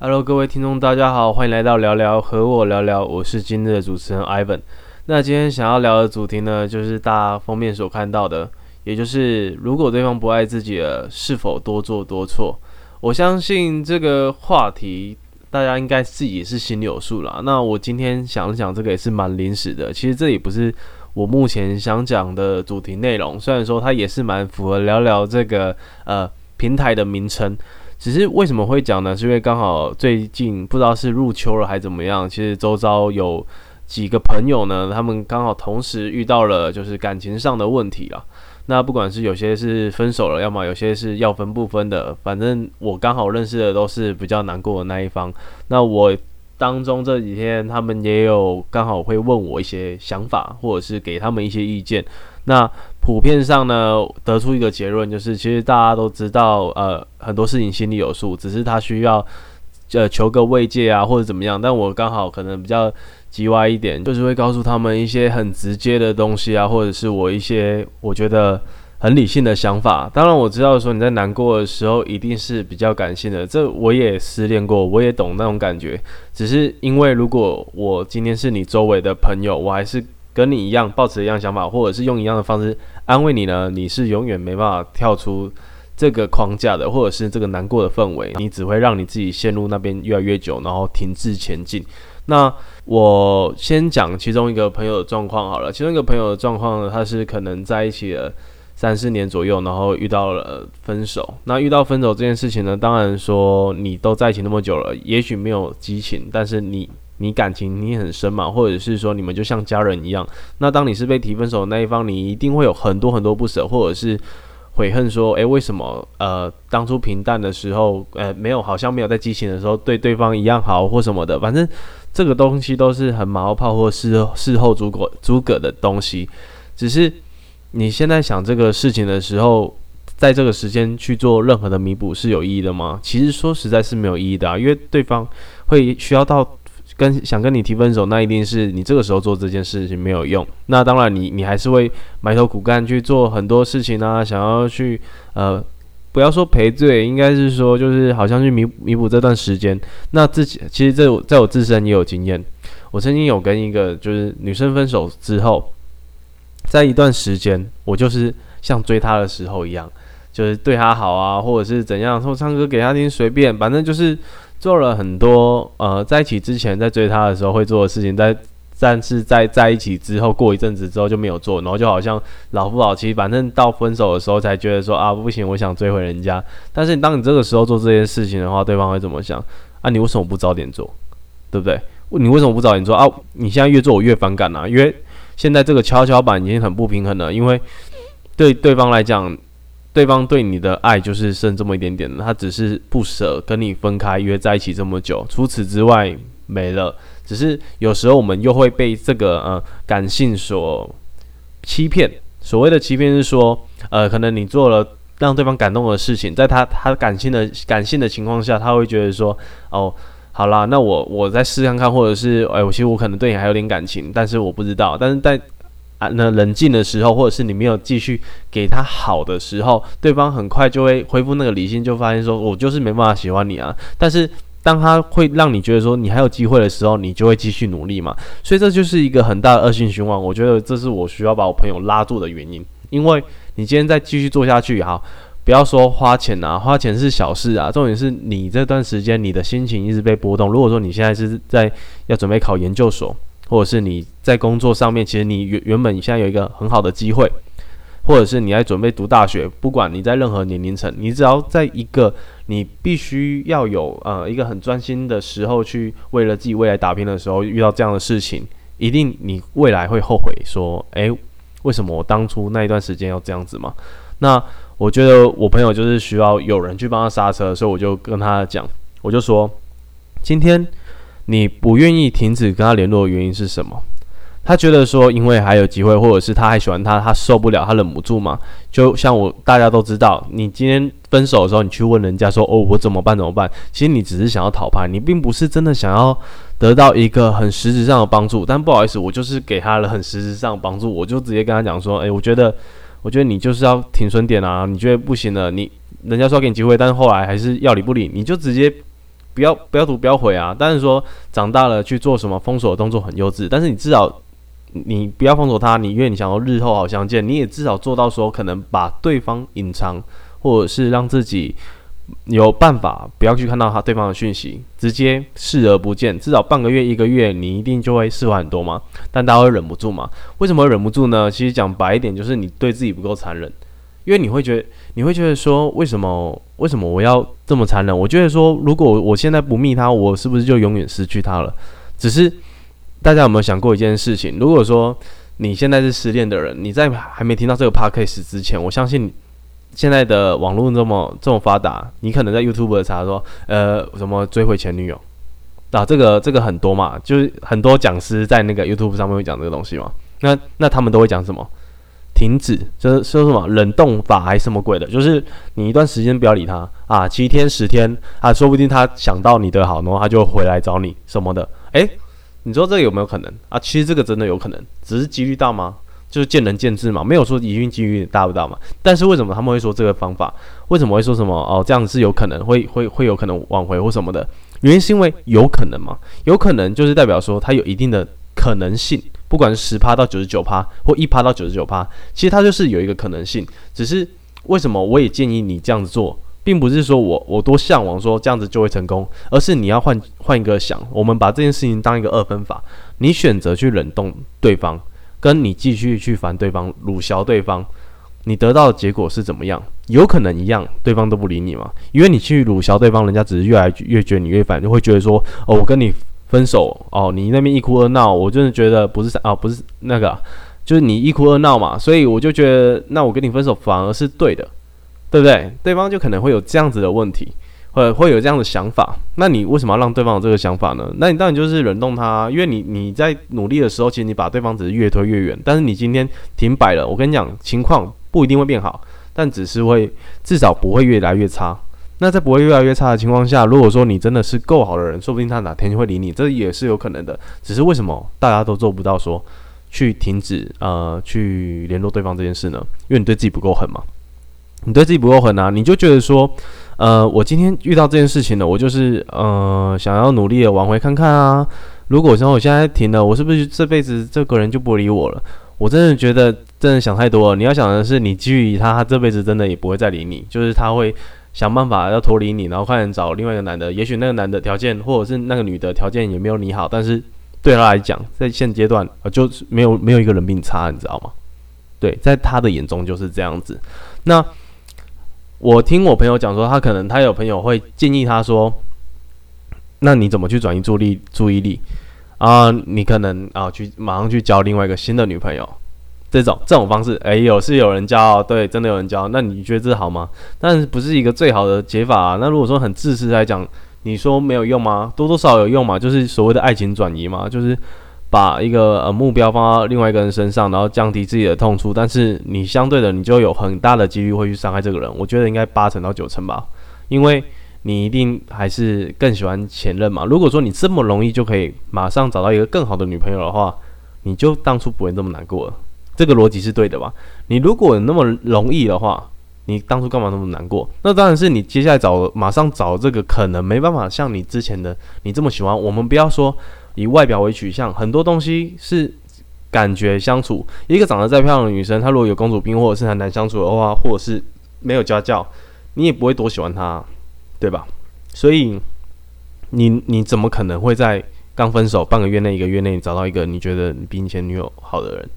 Hello，各位听众，大家好，欢迎来到聊聊和我聊聊，我是今日的主持人 Ivan。那今天想要聊的主题呢，就是大家封面所看到的，也就是如果对方不爱自己了，是否多做多错？我相信这个话题大家应该自己是心里有数啦。那我今天想讲这个也是蛮临时的，其实这也不是我目前想讲的主题内容，虽然说它也是蛮符合聊聊这个呃平台的名称。只是为什么会讲呢？是因为刚好最近不知道是入秋了还怎么样，其实周遭有几个朋友呢，他们刚好同时遇到了就是感情上的问题了。那不管是有些是分手了，要么有些是要分不分的，反正我刚好认识的都是比较难过的那一方。那我当中这几天，他们也有刚好会问我一些想法，或者是给他们一些意见。那普遍上呢，得出一个结论就是，其实大家都知道，呃，很多事情心里有数，只是他需要，呃，求个慰藉啊，或者怎么样。但我刚好可能比较叽歪一点，就是会告诉他们一些很直接的东西啊，或者是我一些我觉得很理性的想法。当然，我知道说你在难过的时候一定是比较感性的，这我也失恋过，我也懂那种感觉。只是因为如果我今天是你周围的朋友，我还是。跟你一样，抱持一样想法，或者是用一样的方式安慰你呢？你是永远没办法跳出这个框架的，或者是这个难过的氛围，你只会让你自己陷入那边越来越久，然后停滞前进。那我先讲其中一个朋友的状况好了。其中一个朋友的状况呢，他是可能在一起了三四年左右，然后遇到了分手。那遇到分手这件事情呢，当然说你都在一起那么久了，也许没有激情，但是你。你感情你很深嘛，或者是说你们就像家人一样。那当你是被提分手的那一方，你一定会有很多很多不舍，或者是悔恨，说，诶，为什么呃当初平淡的时候，呃没有好像没有在激情的时候对对方一样好或什么的。反正这个东西都是很马后炮或事事后诸葛诸葛的东西。只是你现在想这个事情的时候，在这个时间去做任何的弥补是有意义的吗？其实说实在是没有意义的啊，因为对方会需要到。跟想跟你提分手，那一定是你这个时候做这件事情没有用。那当然，你你还是会埋头苦干去做很多事情啊，想要去呃，不要说赔罪，应该是说就是好像去弥弥补这段时间。那自己其实这在我自身也有经验，我曾经有跟一个就是女生分手之后，在一段时间，我就是像追她的时候一样，就是对她好啊，或者是怎样，说唱歌给她听，随便，反正就是。做了很多呃，在一起之前在追他的时候会做的事情，在但是在在一起之后过一阵子之后就没有做，然后就好像老夫老妻，反正到分手的时候才觉得说啊不行，我想追回人家。但是当你这个时候做这件事情的话，对方会怎么想？啊，你为什么不早点做？对不对？你为什么不早点做啊？你现在越做我越反感啊，因为现在这个跷跷板已经很不平衡了，因为对对方来讲。对方对你的爱就是剩这么一点点了，他只是不舍跟你分开，约在一起这么久，除此之外没了。只是有时候我们又会被这个呃感性所欺骗。所谓的欺骗是说，呃，可能你做了让对方感动的事情，在他他感性的感性的情况下，他会觉得说，哦，好啦，那我我再试看看，或者是哎，我其实我可能对你还有点感情，但是我不知道，但是在。啊，那冷静的时候，或者是你没有继续给他好的时候，对方很快就会恢复那个理性，就发现说，我就是没办法喜欢你啊。但是当他会让你觉得说你还有机会的时候，你就会继续努力嘛。所以这就是一个很大的恶性循环。我觉得这是我需要把我朋友拉住的原因，因为你今天再继续做下去，哈，不要说花钱啊，花钱是小事啊，重点是你这段时间你的心情一直被波动。如果说你现在是在要准备考研究所。或者是你在工作上面，其实你原原本你现在有一个很好的机会，或者是你在准备读大学，不管你在任何年龄层，你只要在一个你必须要有呃一个很专心的时候去为了自己未来打拼的时候，遇到这样的事情，一定你未来会后悔说，诶，为什么我当初那一段时间要这样子嘛？那我觉得我朋友就是需要有人去帮他刹车，所以我就跟他讲，我就说今天。你不愿意停止跟他联络的原因是什么？他觉得说，因为还有机会，或者是他还喜欢他，他受不了，他忍不住嘛。就像我，大家都知道，你今天分手的时候，你去问人家说：“哦，我怎么办？怎么办？”其实你只是想要讨牌，你并不是真的想要得到一个很实质上的帮助。但不好意思，我就是给他了很实质上的帮助，我就直接跟他讲说：“诶，我觉得，我觉得你就是要停损点啊！你觉得不行了，你人家说给你机会，但是后来还是要理不理，你就直接。”不要不要读不要回啊。但是说长大了去做什么封锁的动作很幼稚，但是你至少你不要封锁他，你因为你想要日后好相见，你也至少做到说可能把对方隐藏，或者是让自己。有办法不要去看到他对方的讯息，直接视而不见，至少半个月一个月，你一定就会释怀很多嘛？但大家会忍不住嘛？为什么会忍不住呢？其实讲白一点，就是你对自己不够残忍，因为你会觉得，你会觉得说，为什么为什么我要这么残忍？我觉得说，如果我现在不密他，我是不是就永远失去他了？只是大家有没有想过一件事情？如果说你现在是失恋的人，你在还没听到这个 podcast 之前，我相信。现在的网络这么这么发达，你可能在 YouTube 查说，呃，什么追回前女友，啊，这个这个很多嘛，就是很多讲师在那个 YouTube 上面会讲这个东西嘛。那那他们都会讲什么？停止，就是说什么冷冻法还是什么鬼的？就是你一段时间不要理他啊，七天十天啊，说不定他想到你的好，然后他就回来找你什么的。诶，你说这个有没有可能啊？其实这个真的有可能，只是几率大吗？就是见仁见智嘛，没有说一运几率大不大嘛。但是为什么他们会说这个方法？为什么会说什么哦？这样子是有可能会会会有可能挽回或什么的？原因是因为有可能嘛，有可能就是代表说它有一定的可能性，不管是十趴到九十九趴或一趴到九十九趴，其实它就是有一个可能性。只是为什么我也建议你这样子做，并不是说我我多向往说这样子就会成功，而是你要换换一个想，我们把这件事情当一个二分法，你选择去冷冻对方。跟你继续去烦对方、辱笑对方，你得到的结果是怎么样？有可能一样，对方都不理你嘛？因为你去辱笑对方，人家只是越来越觉得你越烦，就会觉得说：哦，我跟你分手哦，你那边一哭二闹，我真的觉得不是啊，不是那个，就是你一哭二闹嘛，所以我就觉得，那我跟你分手反而是对的，对不对？对方就可能会有这样子的问题。会会有这样的想法，那你为什么要让对方有这个想法呢？那你当然就是冷冻他，因为你你在努力的时候，其实你把对方只是越推越远。但是你今天停摆了，我跟你讲，情况不一定会变好，但只是会至少不会越来越差。那在不会越来越差的情况下，如果说你真的是够好的人，说不定他哪天就会理你，这也是有可能的。只是为什么大家都做不到说去停止呃去联络对方这件事呢？因为你对自己不够狠嘛。你对自己不够狠啊，你就觉得说。呃，我今天遇到这件事情了，我就是呃想要努力的挽回看看啊。如果说我现在停了，我是不是这辈子这个人就不理我了？我真的觉得真的想太多了。你要想的是，你基于他，他这辈子真的也不会再理你，就是他会想办法要脱离你，然后快点找另外一个男的。也许那个男的条件或者是那个女的条件也没有你好，但是对他来讲，在现阶段啊就是没有没有一个人比你差，你知道吗？对，在他的眼中就是这样子。那。我听我朋友讲说，他可能他有朋友会建议他说：“那你怎么去转移注意注意力啊？你可能啊去马上去交另外一个新的女朋友，这种这种方式，哎，有是有人教，对，真的有人教。那你觉得这好吗？但是不是一个最好的解法啊？那如果说很自私来讲，你说没有用吗？多多少有用嘛，就是所谓的爱情转移嘛，就是。”把一个呃目标放到另外一个人身上，然后降低自己的痛处，但是你相对的，你就有很大的几率会去伤害这个人。我觉得应该八成到九成吧，因为你一定还是更喜欢前任嘛。如果说你这么容易就可以马上找到一个更好的女朋友的话，你就当初不会那么难过了。这个逻辑是对的吧？你如果那么容易的话，你当初干嘛那么难过？那当然是你接下来找马上找这个可能没办法像你之前的你这么喜欢。我们不要说。以外表为取向，很多东西是感觉相处。一个长得再漂亮的女生，她如果有公主病，或者是很难相处的话，或者是没有家教，你也不会多喜欢她，对吧？所以，你你怎么可能会在刚分手半个月内、一个月内找到一个你觉得比你前女友好的人？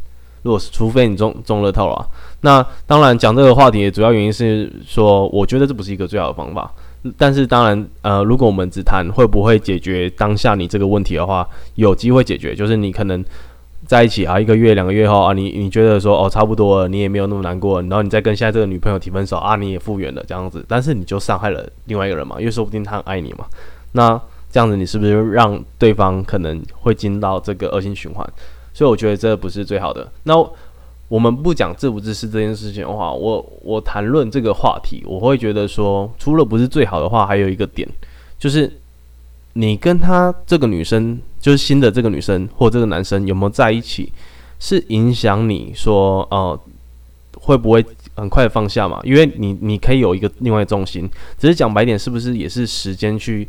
如果是，除非你中中了套了。那当然，讲这个话题的主要原因是说，我觉得这不是一个最好的方法。但是当然，呃，如果我们只谈会不会解决当下你这个问题的话，有机会解决。就是你可能在一起啊，一个月、两个月后啊，你你觉得说哦差不多了，你也没有那么难过，然后你再跟现在这个女朋友提分手啊，你也复原了这样子，但是你就伤害了另外一个人嘛，因为说不定他很爱你嘛。那这样子你是不是让对方可能会进到这个恶性循环？所以我觉得这不是最好的。那。我们不讲自不自私这件事情的话，我我谈论这个话题，我会觉得说，除了不是最好的话，还有一个点，就是你跟他这个女生，就是新的这个女生或这个男生有没有在一起，是影响你说，呃，会不会很快放下嘛？因为你你可以有一个另外重心，只是讲白点，是不是也是时间去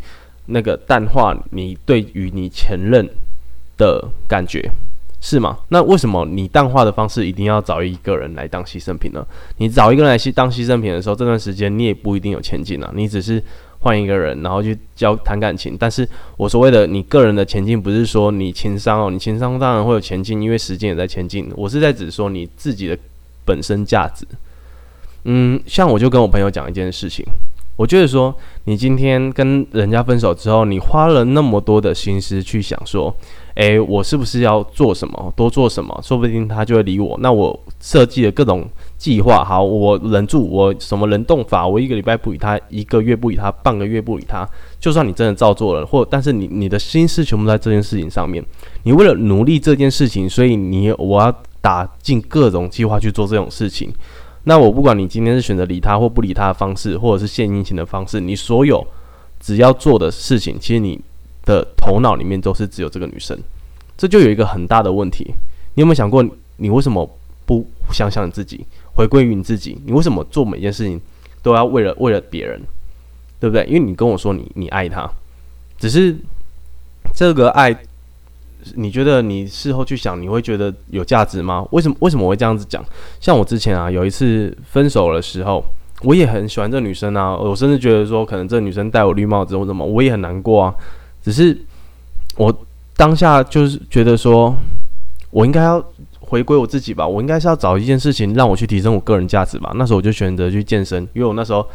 那个淡化你对于你前任的感觉，是吗？那为什么你淡化的方式一定要找一个人来当牺牲品呢？你找一个人来当牺牲品的时候，这段时间你也不一定有前进啊，你只是换一个人，然后去交谈感情。但是我所谓的你个人的前进，不是说你情商哦，你情商当然会有前进，因为时间也在前进。我是在指说你自己的本身价值。嗯，像我就跟我朋友讲一件事情。我觉得说，你今天跟人家分手之后，你花了那么多的心思去想说，诶，我是不是要做什么，多做什么，说不定他就会理我。那我设计了各种计划，好，我忍住，我什么冷冻法，我一个礼拜不理他，一个月不理他，半个月不理他。就算你真的照做了，或但是你你的心思全部在这件事情上面，你为了努力这件事情，所以你我要打进各种计划去做这种事情。那我不管你今天是选择理他或不理他的方式，或者是献殷勤的方式，你所有只要做的事情，其实你的头脑里面都是只有这个女生，这就有一个很大的问题。你有没有想过，你为什么不想想你自己，回归于你自己？你为什么做每件事情都要为了为了别人，对不对？因为你跟我说你你爱他，只是这个爱。你觉得你事后去想，你会觉得有价值吗？为什么为什么我会这样子讲？像我之前啊，有一次分手的时候，我也很喜欢这女生啊，我甚至觉得说，可能这女生戴我绿帽子或什么，我也很难过啊。只是我当下就是觉得说，我应该要回归我自己吧，我应该是要找一件事情让我去提升我个人价值吧。那时候我就选择去健身，因为我那时候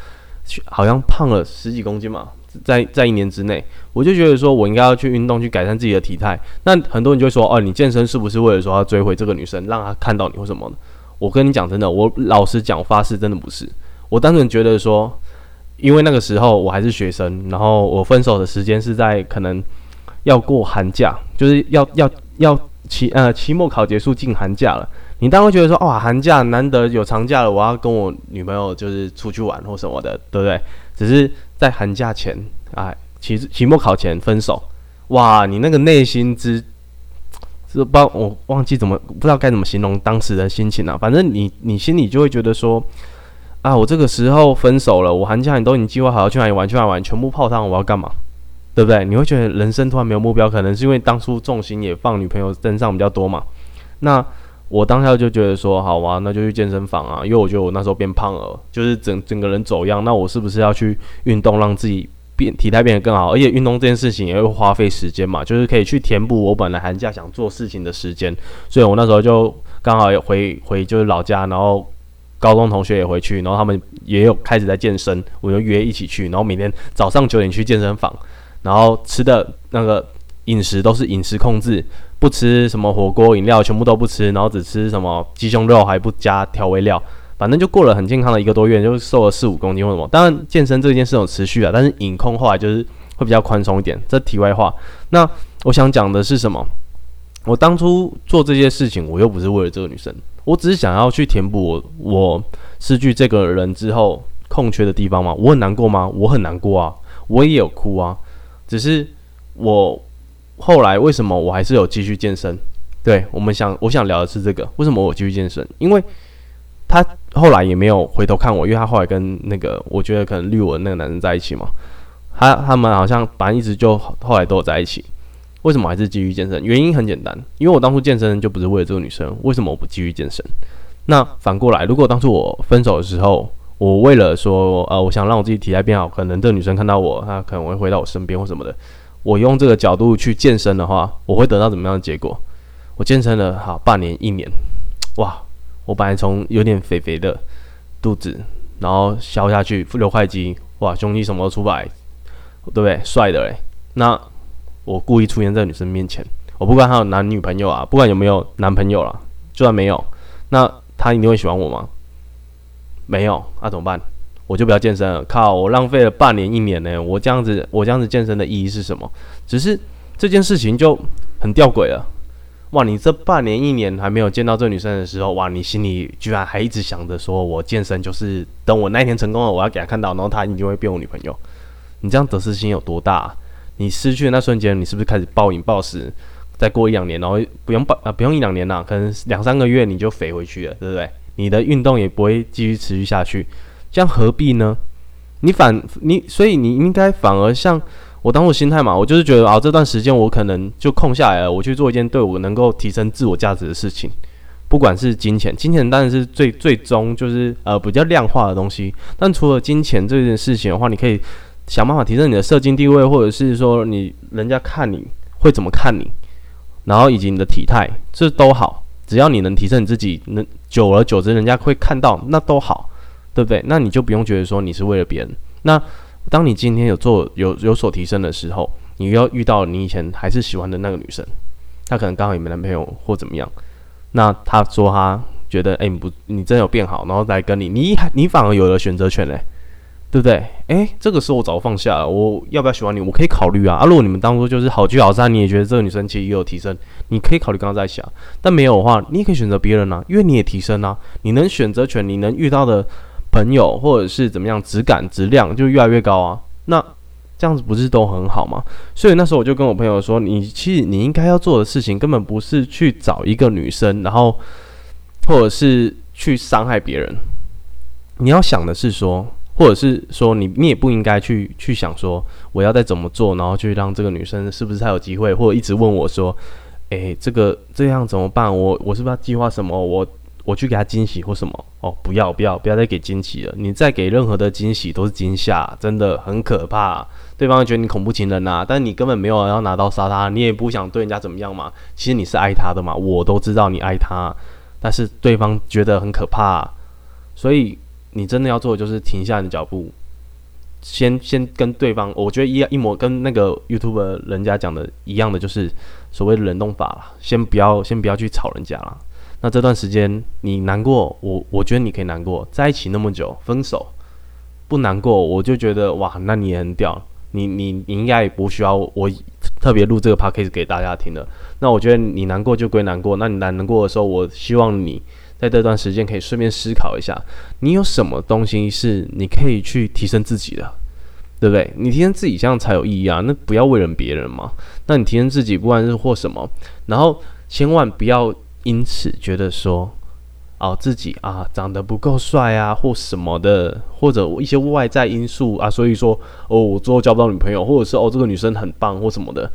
好像胖了十几公斤嘛。在在一年之内，我就觉得说我应该要去运动，去改善自己的体态。那很多人就会说，哦，你健身是不是为了说要追回这个女生，让她看到你或什么的？我跟你讲真的，我老实讲发誓，真的不是。我单纯觉得说，因为那个时候我还是学生，然后我分手的时间是在可能要过寒假，就是要要要期呃期末考结束进寒假了。你当然会觉得说，哇，寒假难得有长假了，我要跟我女朋友就是出去玩或什么的，对不对？只是。在寒假前，哎，期期末考前分手，哇！你那个内心之，是不我忘记怎么不知道该怎么形容当时的心情了。反正你你心里就会觉得说，啊，我这个时候分手了，我寒假你都已经计划好要去哪里玩去哪里玩，全部泡汤，我要干嘛？对不对？你会觉得人生突然没有目标，可能是因为当初重心也放女朋友身上比较多嘛？那。我当下就觉得说，好啊，那就去健身房啊，因为我觉得我那时候变胖了，就是整整个人走样。那我是不是要去运动，让自己变体态变得更好？而且运动这件事情也会花费时间嘛，就是可以去填补我本来寒假想做事情的时间。所以我那时候就刚好回回就是老家，然后高中同学也回去，然后他们也有开始在健身，我就约一起去，然后每天早上九点去健身房，然后吃的那个饮食都是饮食控制。不吃什么火锅、饮料，全部都不吃，然后只吃什么鸡胸肉，还不加调味料，反正就过了很健康的一个多月，就瘦了四五公斤或什么。当然，健身这件事有持续啊，但是饮控后来就是会比较宽松一点。这题外话，那我想讲的是什么？我当初做这些事情，我又不是为了这个女生，我只是想要去填补我我失去这个人之后空缺的地方嘛。我很难过吗？我很难过啊，我也有哭啊，只是我。后来为什么我还是有继续健身？对我们想，我想聊的是这个。为什么我继续健身？因为他后来也没有回头看我，因为他后来跟那个我觉得可能绿我的那个男生在一起嘛。他他们好像反正一直就后来都有在一起。为什么还是继续健身？原因很简单，因为我当初健身就不是为了这个女生。为什么我不继续健身？那反过来，如果当初我分手的时候，我为了说呃，我想让我自己体态变好，可能这个女生看到我，她可能会回到我身边或什么的。我用这个角度去健身的话，我会得到怎么样的结果？我健身了好半年一年，哇！我本来从有点肥肥的肚子，然后消下去六块肌，哇，胸肌什么都出来，对不对？帅的嘞！那我故意出现在女生面前，我不管她有男女朋友啊，不管有没有男朋友啦，就算没有，那她一定会喜欢我吗？没有，那怎么办？我就不要健身了，靠！我浪费了半年一年呢。我这样子，我这样子健身的意义是什么？只是这件事情就很吊诡了。哇，你这半年一年还没有见到这女生的时候，哇，你心里居然还一直想着说，我健身就是等我那一天成功了，我要给她看到，然后她一定会变我女朋友。你这样得失心有多大？你失去的那瞬间，你是不是开始暴饮暴食？再过一两年，然后不用暴啊，不用一两年啦，可能两三个月你就肥回去了，对不对？你的运动也不会继续持续下去。这样何必呢？你反你，所以你应该反而像我我当我心态嘛，我就是觉得啊，这段时间我可能就空下来了，我去做一件对我能够提升自我价值的事情，不管是金钱，金钱当然是最最终就是呃比较量化的东西。但除了金钱这件事情的话，你可以想办法提升你的社经地位，或者是说你人家看你会怎么看你，然后以及你的体态，这都好，只要你能提升你自己，能久而久之人家会看到，那都好，对不对？那你就不用觉得说你是为了别人，那。当你今天有做有有所提升的时候，你要遇到你以前还是喜欢的那个女生，她可能刚好也没男朋友或怎么样，那她说她觉得哎你不你真有变好，然后来跟你，你你反而有了选择权嘞，对不对？哎，这个时候我早放下了，我要不要喜欢你？我可以考虑啊。啊，如果你们当初就是好聚好散，你也觉得这个女生其实也有提升，你可以考虑跟她在一起啊。但没有的话，你也可以选择别人啊，因为你也提升啊，你能选择权，你能遇到的。朋友或者是怎么样，质感质量就越来越高啊。那这样子不是都很好吗？所以那时候我就跟我朋友说，你其实你应该要做的事情，根本不是去找一个女生，然后或者是去伤害别人。你要想的是说，或者是说，你你也不应该去去想说，我要再怎么做，然后去让这个女生是不是才有机会，或者一直问我说，诶，这个这样怎么办？我我是不是要计划什么？我。我去给他惊喜或什么哦，不要不要不要再给惊喜了！你再给任何的惊喜都是惊吓，真的很可怕。对方觉得你恐怖情人呐，但你根本没有要拿刀杀他，你也不想对人家怎么样嘛。其实你是爱他的嘛，我都知道你爱他，但是对方觉得很可怕，所以你真的要做的就是停下你的脚步，先先跟对方，我觉得一一模跟那个 YouTube 人家讲的一样的，就是所谓的冷冻法先不要先不要去吵人家了。那这段时间你难过，我我觉得你可以难过，在一起那么久，分手不难过，我就觉得哇，那你也很屌，你你你应该也不需要我特别录这个 p a c k a g e 给大家听的。那我觉得你难过就归难过，那你难难过的时候，我希望你在这段时间可以顺便思考一下，你有什么东西是你可以去提升自己的，对不对？你提升自己这样才有意义啊，那不要为了别人嘛。那你提升自己，不管是或什么，然后千万不要。因此觉得说，哦，自己啊长得不够帅啊，或什么的，或者一些外在因素啊，所以说，哦，我最后交不到女朋友，或者是哦，这个女生很棒或什么的。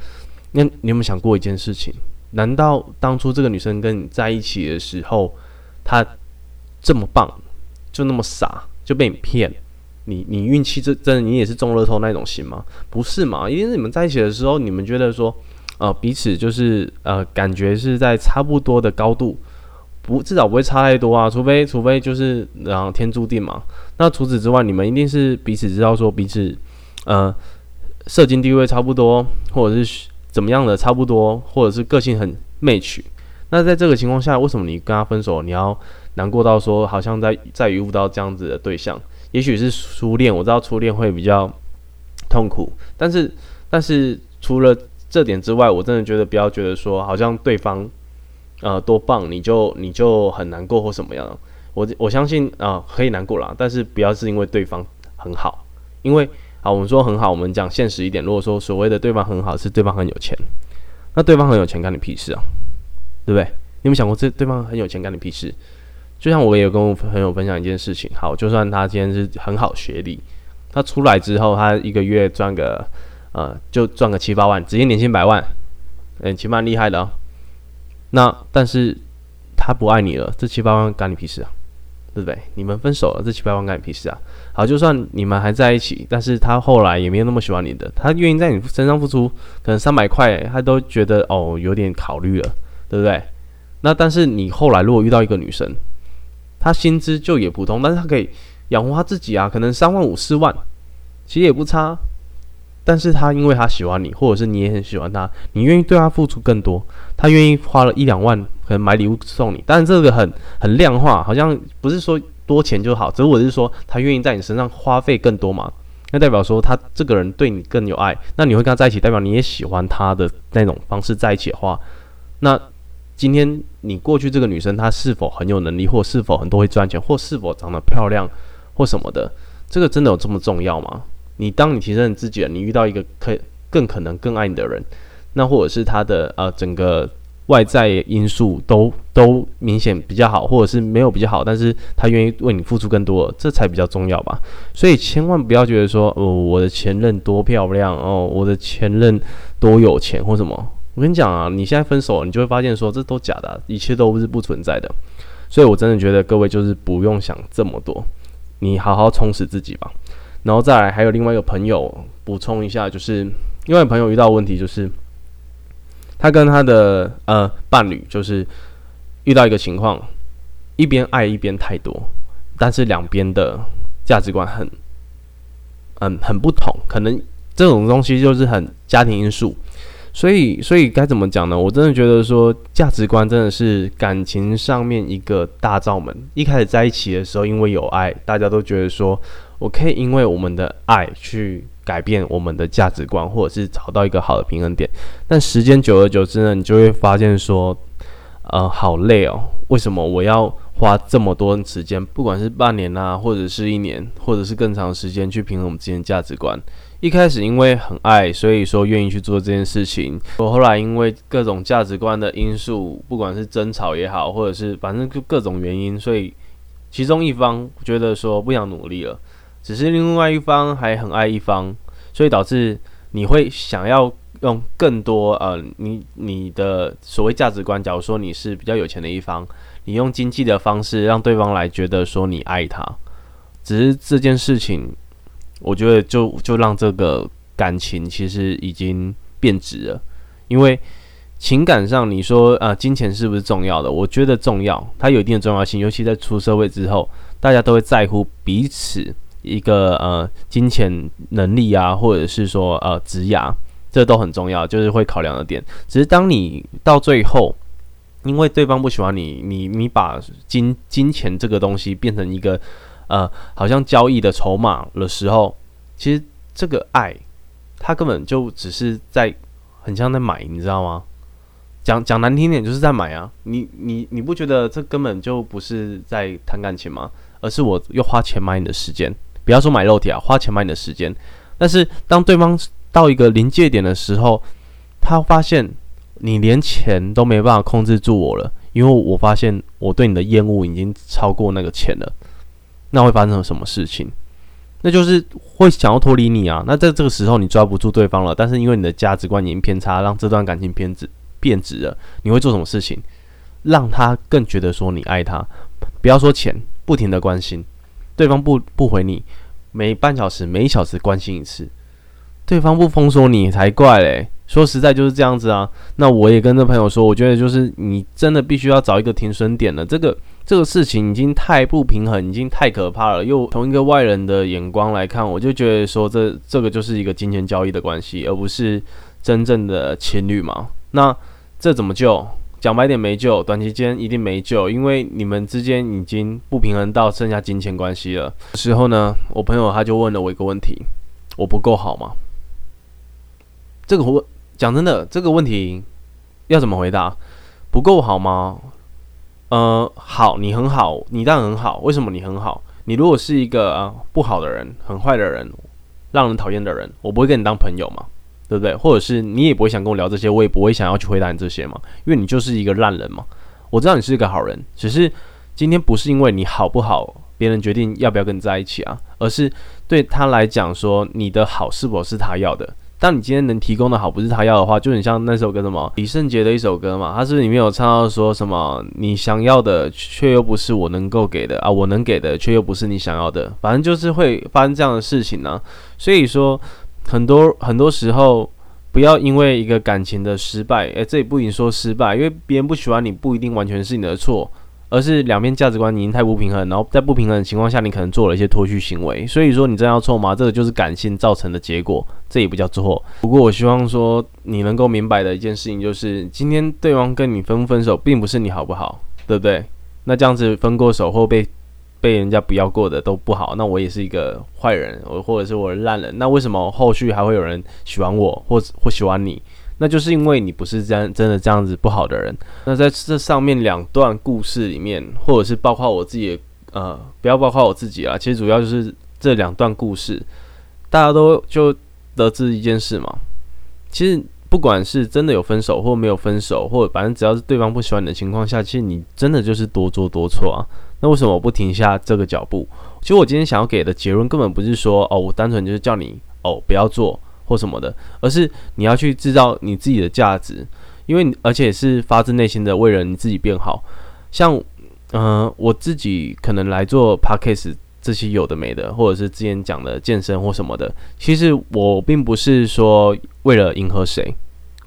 那你有没有想过一件事情？难道当初这个女生跟你在一起的时候，他这么棒，就那么傻，就被你骗？你你运气这真的你也是中乐透那种型吗？不是嘛？因为你们在一起的时候，你们觉得说。呃，彼此就是呃，感觉是在差不多的高度，不至少不会差太多啊，除非除非就是然后天注定嘛。那除此之外，你们一定是彼此知道说彼此呃，社经地位差不多，或者是怎么样的差不多，或者是个性很 match。那在这个情况下，为什么你跟他分手，你要难过到说好像在在遇不到这样子的对象？也许是初恋，我知道初恋会比较痛苦，但是但是除了这点之外，我真的觉得不要觉得说好像对方，呃，多棒，你就你就很难过或什么样。我我相信啊，可以难过啦，但是不要是因为对方很好，因为啊，我们说很好，我们讲现实一点。如果说所谓的对方很好，是对方很有钱，那对方很有钱干你屁事啊？对不对？你有没有想过，这对方很有钱干你屁事？就像我也有跟我朋友分享一件事情，好，就算他今天是很好学历，他出来之后，他一个月赚个。呃，就赚个七八万，直接年薪百万，嗯，起码厉害的哦。那但是他不爱你了，这七八万干你屁事啊？对不对？你们分手了，这七八万干你屁事啊？好，就算你们还在一起，但是他后来也没有那么喜欢你的，他愿意在你身上付出，可能三百块，他都觉得哦有点考虑了，对不对？那但是你后来如果遇到一个女生，她薪资就也普通，但是她可以养活她自己啊，可能三万五四万，其实也不差。但是她因为她喜欢你，或者是你也很喜欢她，你愿意对她付出更多，她愿意花了一两万可能买礼物送你，但是这个很很量化，好像不是说多钱就好，只是我是说她愿意在你身上花费更多嘛，那代表说他这个人对你更有爱，那你会跟他在一起，代表你也喜欢他的那种方式在一起的话，那今天你过去这个女生她是否很有能力，或是否很多会赚钱，或是否长得漂亮或什么的，这个真的有这么重要吗？你当你提升你自己了，你遇到一个可更可能更爱你的人，那或者是他的呃整个外在因素都都明显比较好，或者是没有比较好，但是他愿意为你付出更多，这才比较重要吧。所以千万不要觉得说，哦，我的前任多漂亮哦，我的前任多有钱或什么。我跟你讲啊，你现在分手，你就会发现说，这都假的，一切都是不存在的。所以我真的觉得各位就是不用想这么多，你好好充实自己吧。然后再来，还有另外一个朋友补充一下，就是另外朋友遇到问题就是。他跟他的呃伴侣就是遇到一个情况，一边爱一边太多，但是两边的价值观很嗯很不同，可能这种东西就是很家庭因素，所以所以该怎么讲呢？我真的觉得说价值观真的是感情上面一个大罩门。一开始在一起的时候，因为有爱，大家都觉得说我可以因为我们的爱去。改变我们的价值观，或者是找到一个好的平衡点。但时间久而久之呢，你就会发现说，呃，好累哦。为什么我要花这么多时间，不管是半年啊，或者是一年，或者是更长时间去平衡我们之间价值观？一开始因为很爱，所以说愿意去做这件事情。我后来因为各种价值观的因素，不管是争吵也好，或者是反正就各种原因，所以其中一方觉得说不想努力了。只是另外一方还很爱一方，所以导致你会想要用更多呃，你你的所谓价值观。假如说你是比较有钱的一方，你用经济的方式让对方来觉得说你爱他，只是这件事情，我觉得就就让这个感情其实已经变质了。因为情感上你说啊，金钱是不是重要的？我觉得重要，它有一定的重要性，尤其在出社会之后，大家都会在乎彼此。一个呃金钱能力啊，或者是说呃职涯，这都很重要，就是会考量的点。只是当你到最后，因为对方不喜欢你，你你把金金钱这个东西变成一个呃好像交易的筹码的时候，其实这个爱，它根本就只是在很像在买，你知道吗？讲讲难听点，就是在买啊。你你你不觉得这根本就不是在谈感情吗？而是我又花钱买你的时间。不要说买肉体啊，花钱买你的时间。但是当对方到一个临界点的时候，他发现你连钱都没办法控制住我了，因为我发现我对你的厌恶已经超过那个钱了。那会发生什么事情？那就是会想要脱离你啊。那在这个时候你抓不住对方了，但是因为你的价值观已经偏差，让这段感情偏执变质了。你会做什么事情，让他更觉得说你爱他？不要说钱，不停的关心。对方不不回你，每半小时、每小时关心一次，对方不封锁你才怪嘞！说实在就是这样子啊。那我也跟这朋友说，我觉得就是你真的必须要找一个停损点了。这个这个事情已经太不平衡，已经太可怕了。又从一个外人的眼光来看，我就觉得说这这个就是一个金钱交易的关系，而不是真正的情侣嘛。那这怎么救？讲白点没救，短期间一定没救，因为你们之间已经不平衡到剩下金钱关系了。时候呢，我朋友他就问了我一个问题：我不够好吗？这个我讲真的，这个问题要怎么回答？不够好吗？呃，好，你很好，你当然很好。为什么你很好？你如果是一个啊不好的人、很坏的人、让人讨厌的人，我不会跟你当朋友嘛。对不对？或者是你也不会想跟我聊这些，我也不会想要去回答你这些嘛，因为你就是一个烂人嘛。我知道你是一个好人，只是今天不是因为你好不好，别人决定要不要跟你在一起啊，而是对他来讲说你的好是否是他要的。当你今天能提供的好不是他要的话，就很像那首歌什么李圣杰的一首歌嘛，他是里面有唱到说什么你想要的却又不是我能够给的啊，我能给的却又不是你想要的，反正就是会发生这样的事情呢。所以说。很多很多时候，不要因为一个感情的失败，诶，这也不一定说失败，因为别人不喜欢你不一定完全是你的错，而是两边价值观已经太不平衡，然后在不平衡的情况下，你可能做了一些脱序行为。所以说你真要错吗？这个就是感性造成的结果，这也不叫错。不过我希望说你能够明白的一件事情就是，今天对方跟你分不分手，并不是你好不好，对不对？那这样子分过手后被。被人家不要过的都不好，那我也是一个坏人，我或者是我烂人，那为什么后续还会有人喜欢我，或或喜欢你？那就是因为你不是真真的这样子不好的人。那在这上面两段故事里面，或者是包括我自己，呃，不要包括我自己啊，其实主要就是这两段故事，大家都就得知一件事嘛，其实不管是真的有分手或没有分手，或者反正只要是对方不喜欢你的情况下，其实你真的就是多做多错啊。那为什么我不停下这个脚步？其实我今天想要给的结论根本不是说哦，我单纯就是叫你哦不要做或什么的，而是你要去制造你自己的价值，因为而且是发自内心的为了你自己变好。像嗯，我自己可能来做 podcast 这些有的没的，或者是之前讲的健身或什么的，其实我并不是说为了迎合谁，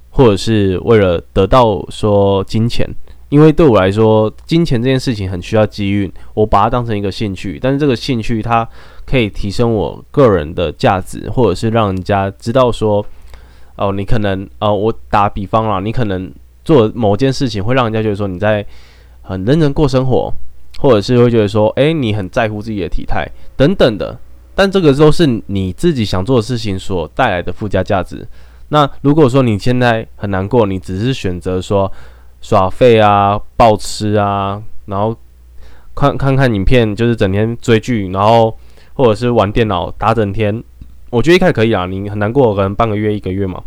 或者是为了得到说金钱。因为对我来说，金钱这件事情很需要机遇，我把它当成一个兴趣。但是这个兴趣它可以提升我个人的价值，或者是让人家知道说，哦，你可能，呃，我打比方啦，你可能做某件事情会让人家觉得说你在很认真过生活，或者是会觉得说，诶，你很在乎自己的体态等等的。但这个都是你自己想做的事情所带来的附加价值。那如果说你现在很难过，你只是选择说。耍废啊，暴吃啊，然后看看看影片，就是整天追剧，然后或者是玩电脑打整天。我觉得一开始可以啊，你很难过，可能半个月、一个月嘛，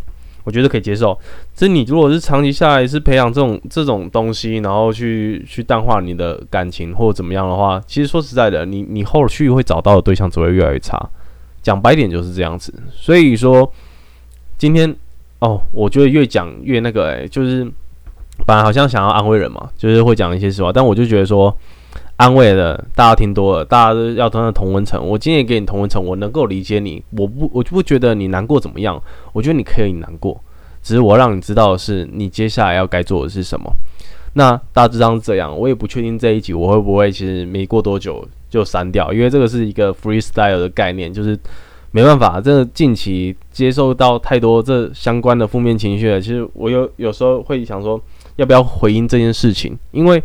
我觉得可以接受。这你如果是长期下来是培养这种这种东西，然后去去淡化你的感情或者怎么样的话，其实说实在的，你你后续会找到的对象只会越来越差。讲白点就是这样子。所以说今天哦，我觉得越讲越那个，诶，就是。本来好像想要安慰人嘛，就是会讲一些实话，但我就觉得说，安慰的大家听多了，大家都要的同温层。我今天也给你同温层，我能够理解你，我不，我就不觉得你难过怎么样，我觉得你可以难过，只是我让你知道的是，你接下来要该做的是什么。那大致上是这样，我也不确定这一集我会不会其实没过多久就删掉，因为这个是一个 freestyle 的概念，就是没办法，这近期接受到太多这相关的负面情绪了。其实我有有时候会想说。要不要回应这件事情？因为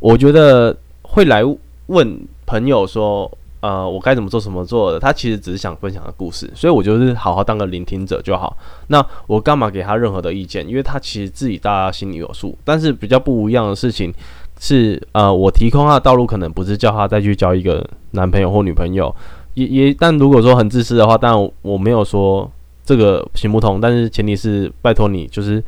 我觉得会来问朋友说，呃，我该怎么做，什么做的？他其实只是想分享的故事，所以我就是好好当个聆听者就好。那我干嘛给他任何的意见？因为他其实自己大家心里有数。但是比较不一样的事情是，呃，我提供他的道路可能不是叫他再去交一个男朋友或女朋友，也也。但如果说很自私的话，当然我没有说这个行不通。但是前提是拜托你就是。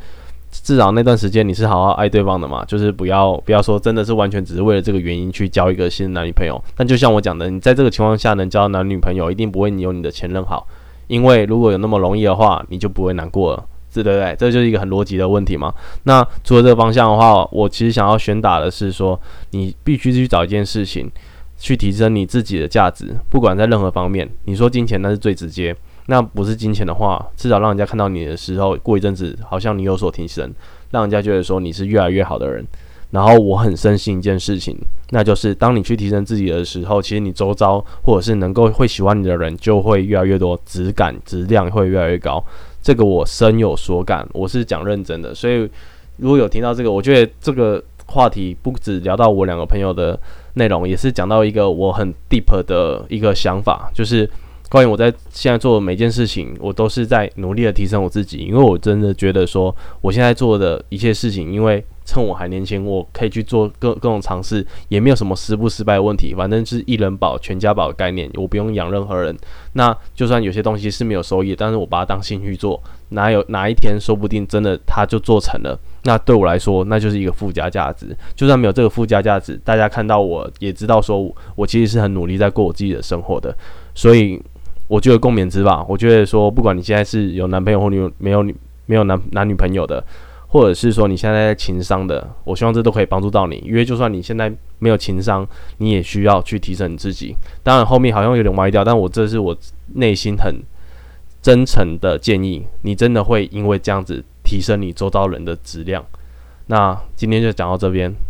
至少那段时间你是好好爱对方的嘛，就是不要不要说真的是完全只是为了这个原因去交一个新的男女朋友。但就像我讲的，你在这个情况下能交男女朋友，一定不会你有你的前任好，因为如果有那么容易的话，你就不会难过了，对不对？这就是一个很逻辑的问题嘛。那除了这个方向的话，我其实想要宣打的是说，你必须去找一件事情去提升你自己的价值，不管在任何方面。你说金钱那是最直接。那不是金钱的话，至少让人家看到你的时候，过一阵子好像你有所提升，让人家觉得说你是越来越好的人。然后我很深信一件事情，那就是当你去提升自己的时候，其实你周遭或者是能够会喜欢你的人就会越来越多，质感质量会越来越高。这个我深有所感，我是讲认真的。所以如果有听到这个，我觉得这个话题不止聊到我两个朋友的内容，也是讲到一个我很 deep 的一个想法，就是。关于我在现在做的每件事情，我都是在努力的提升我自己，因为我真的觉得说，我现在做的一切事情，因为趁我还年轻，我可以去做各各种尝试，也没有什么失不失败的问题，反正是一人保全家保的概念，我不用养任何人。那就算有些东西是没有收益，但是我把它当兴趣做，哪有哪一天说不定真的它就做成了，那对我来说那就是一个附加价值。就算没有这个附加价值，大家看到我也知道说我其实是很努力在过我自己的生活的，所以。我觉得共勉之吧。我觉得说，不管你现在是有男朋友或女没有女没有男男女朋友的，或者是说你现在在情商的，我希望这都可以帮助到你。因为就算你现在没有情商，你也需要去提升你自己。当然后面好像有点歪掉，但我这是我内心很真诚的建议。你真的会因为这样子提升你周遭人的质量。那今天就讲到这边。